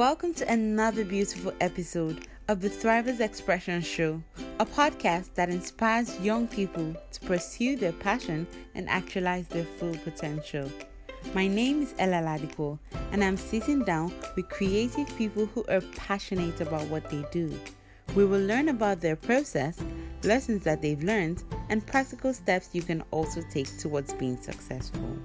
Welcome to another beautiful episode of the Thrivers Expression Show, a podcast that inspires young people to pursue their passion and actualize their full potential. My name is Ella Ladipo, and I'm sitting down with creative people who are passionate about what they do. We will learn about their process, lessons that they've learned, and practical steps you can also take towards being successful.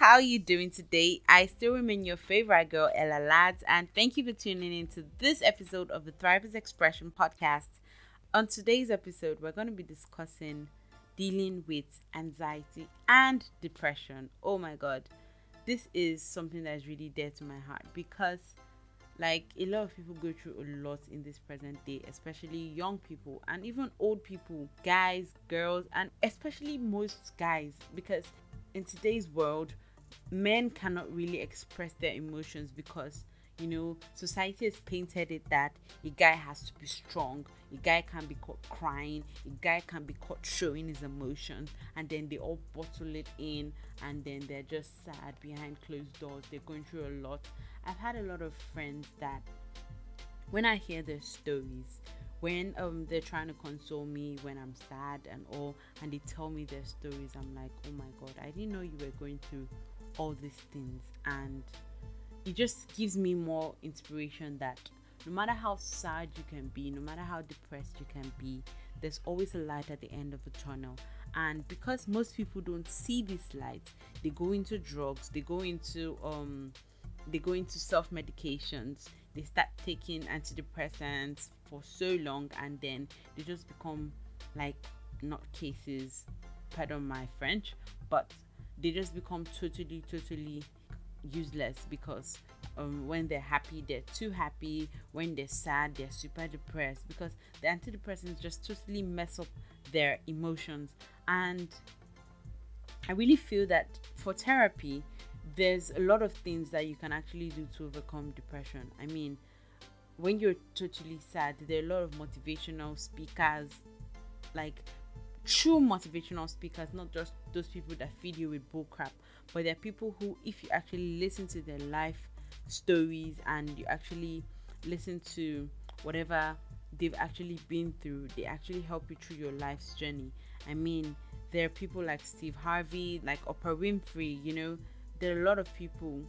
How are you doing today? I still remain your favorite girl, Ella Lads, and thank you for tuning in to this episode of the Thrivers Expression podcast. On today's episode, we're going to be discussing dealing with anxiety and depression. Oh my god, this is something that is really dear to my heart because like a lot of people go through a lot in this present day especially young people and even old people guys girls and especially most guys because in today's world men cannot really express their emotions because you know society has painted it that a guy has to be strong a guy can be caught crying a guy can be caught showing his emotions and then they all bottle it in and then they're just sad behind closed doors. They're going through a lot. I've had a lot of friends that when i hear their stories when um they're trying to console me when i'm sad and all and they tell me their stories i'm like oh my god i didn't know you were going through all these things and it just gives me more inspiration that no matter how sad you can be no matter how depressed you can be there's always a light at the end of the tunnel. And because most people don't see this light they go into drugs they go into um they go into self medications they start taking antidepressants for so long and then they just become like not cases pardon my french but they just become totally totally useless because um, when they're happy they're too happy. When they're sad they're super depressed because the antidepressants just totally mess up their emotions. And i really feel that for therapy there's a lot of things that you can actually do to overcome depression. I mean when you're totally sad there are a lot of motivational speakers like true motivational speakers, not just those people that feed you with bullcrap, but they're people who, if you actually listen to their life stories and you actually listen to whatever they've actually been through, they actually help you through your life's journey. I mean, there are people like Steve Harvey, like Oprah Winfrey, you know, there are a lot of people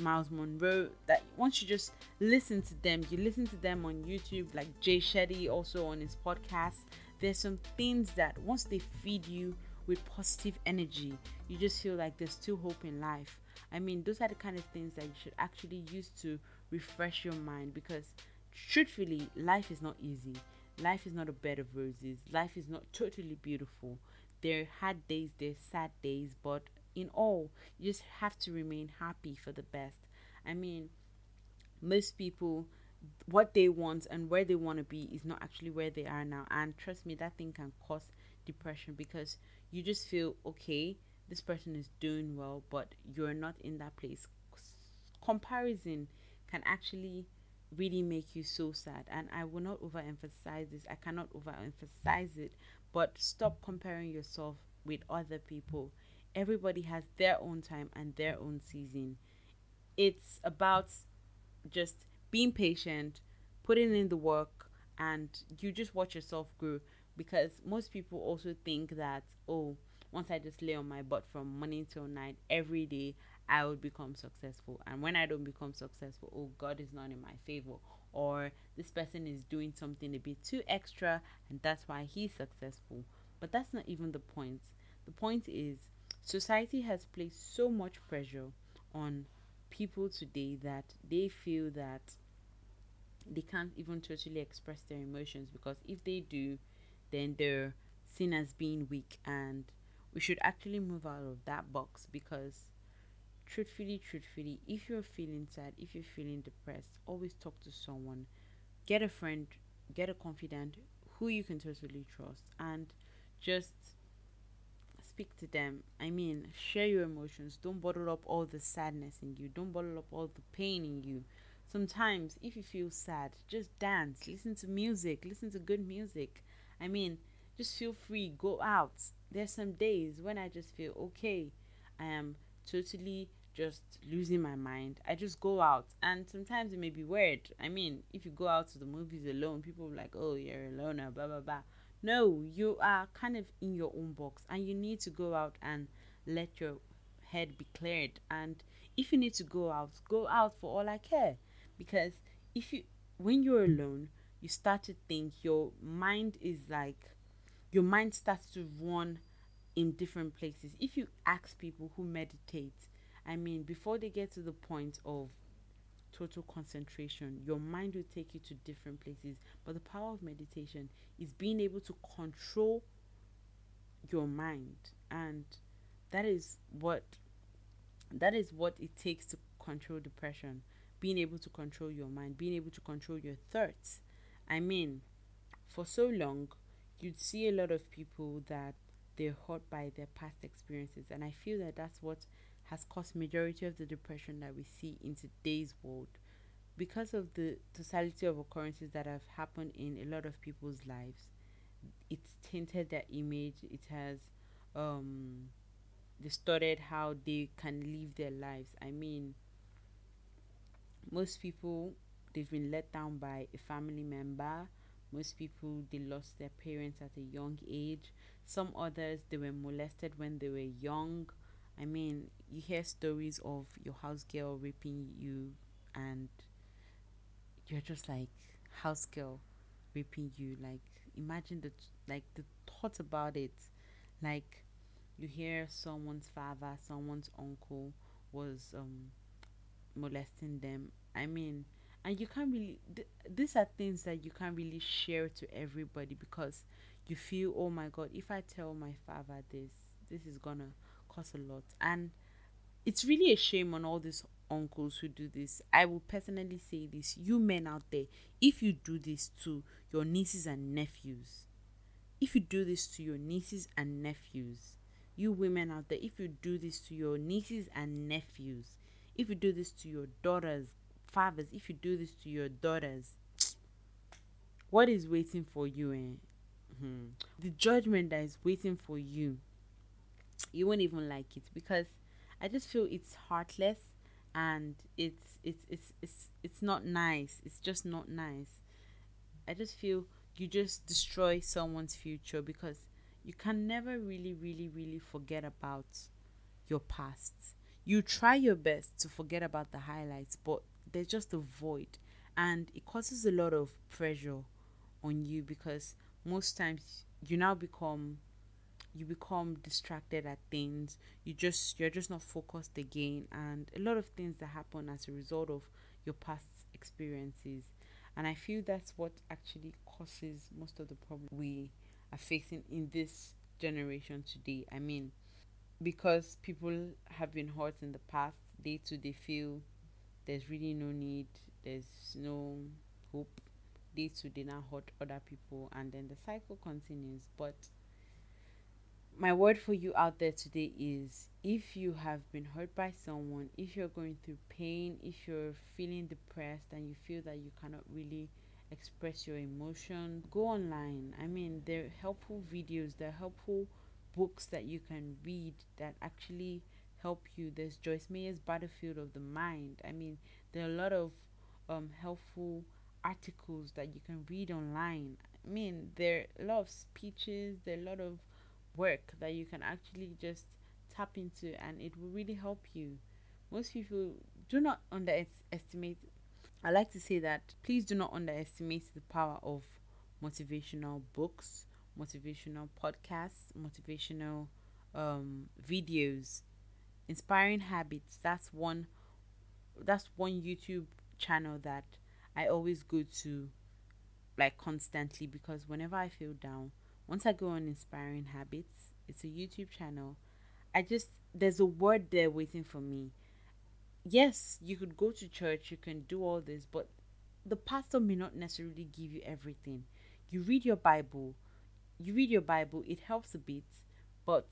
Myles Munroe, that once you just listen to them, you listen to them on YouTube, like Jay Shetty also on his podcast, there's some things that once they feed you with positive energy, you just feel like there's still hope in life. I mean, those are the kind of things that you should actually use to refresh your mind because truthfully, life is not easy. Life is not a bed of roses. Life is not totally beautiful. There are hard days, there's sad days, but in all, you just have to remain happy for the best. I mean, most people what they want and where they want to be is not actually where they are now and trust me that thing can cause depression because you just feel okay this person is doing well but you're not in that place. Comparison can actually really make you so sad and i will not overemphasize this. I cannot overemphasize it but stop comparing yourself with other people. Everybody has their own time and their own season. It's about just being patient, putting in the work, and you just watch yourself grow. Because most people also think that, oh, once I just lay on my butt from morning till night every day, I would become successful. And when I don't become successful, oh, God is not in my favor. Or this person is doing something a bit too extra, and that's why he's successful. But that's not even the point. The point is, society has placed so much pressure on people today that they feel that they can't even totally express their emotions because if they do, then they're seen as being weak and we should actually move out of that box because truthfully truthfully if you're feeling sad if you're feeling depressed always talk to someone get a friend get a confidant who you can totally trust and just speak to them. I mean, share your emotions. Don't bottle up all the sadness in you. Don't bottle up all the pain in you. Sometimes, if you feel sad, just dance, listen to music, listen to good music. I mean, just feel free, go out. There's some days when I just feel okay. I am totally just losing my mind, I just go out. And sometimes it may be weird. I mean, if you go out to the movies alone, people like, oh, you're a loner, blah, blah, blah. No, you are kind of in your own box and you need to go out and let your head be cleared. And if you need to go out, go out for all I care. Because if you, when you're alone, you start to think your mind is like, your mind starts to run in different places. If you ask people who meditate, I mean, before they get to the point of total concentration, your mind will take you to different places. But the power of meditation is being able to control your mind, and that is what that is what it takes to control depression. Being able to control your mind, being able to control your thoughts. I mean, for so long, you'd see a lot of people that they're hurt by their past experiences, and I feel that that's what has caused majority of the depression that we see in today's world. Because of the totality of occurrences that have happened in a lot of people's lives it's tainted their image. It has um distorted how they can live their lives. I mean most people they've been let down by a family member most people they lost their parents at a young age some others they were molested when they were young I mean, you hear stories of your house girl raping you, and you're just like, house girl raping you. Like, imagine the like the thought about it. Like, you hear someone's father, someone's uncle was um molesting them. I mean, and you can't really. Th- these are things that you can't really share to everybody because you feel, oh my god, if I tell my father this, this is gonna cost a lot and it's really a shame on all these uncles who do this i will personally say this you men out there if you do this to your nieces and nephews if you do this to your nieces and nephews you women out there if you do this to your nieces and nephews if you do this to your daughters fathers if you do this to your daughters what is waiting for you eh? hmm. the judgment that is waiting for you you won't even like it because I just feel it's heartless and it's it's it's it's it's not nice. It's just not nice. I just feel you just destroy someone's future because you can never really really really forget about your past. You try your best to forget about the highlights, but there's just a void and it causes a lot of pressure on you because most times you now become you become distracted at things. You just you're just not focused again and a lot of things that happen as a result of your past experiences. And i feel that's what actually causes most of the problem we are facing in this generation today. I mean because people have been hurt in the past they too they feel there's really no need there's no hope they too they not hurt other people and then the cycle continues but my word for you out there today is if you have been hurt by someone, if you're going through pain, if you're feeling depressed and you feel that you cannot really express your emotion, go online. I mean, there are helpful videos, there are helpful books that you can read that actually help you. There's Joyce Meyer's Battlefield of the Mind. I mean, there are a lot of um, helpful articles that you can read online. I mean, there are a lot of speeches, there are a lot of work that you can actually just tap into and it will really help you. Most people do not underestimate. I like to say that please do not underestimate the power of motivational books, motivational podcasts, motivational um, videos, inspiring habits. That's one. That's one YouTube channel that I always go to, like constantly because whenever I feel down, once I go on Inspiring Habits, it's a YouTube channel. I just, there's a word there waiting for me. Yes, you could go to church, you can do all this, but the pastor may not necessarily give you everything. You read your Bible, you read your Bible, it helps a bit, but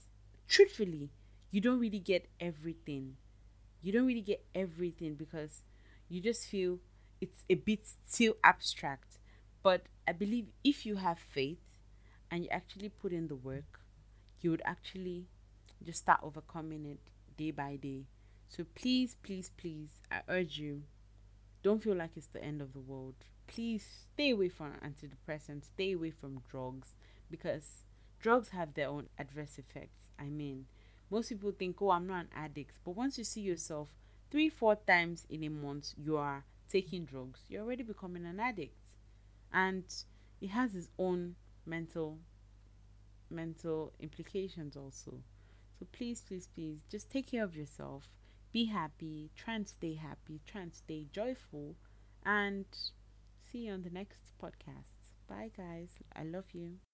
truthfully, you don't really get everything. You don't really get everything because you just feel it's a bit still abstract. But I believe if you have faith, and you actually put in the work, you would actually just start overcoming it day by day. So please, please, please, I urge you, don't feel like it's the end of the world. Please stay away from antidepressants, stay away from drugs because drugs have their own adverse effects. I mean, most people think, oh, I'm not an addict. But once you see yourself three, four times in a month, you are taking drugs, you're already becoming an addict. And it has its own mental mental implications also. So please, please, please just take care of yourself. Be happy, try and stay happy, try and stay joyful, and see you on the next podcast. Bye guys. I love you.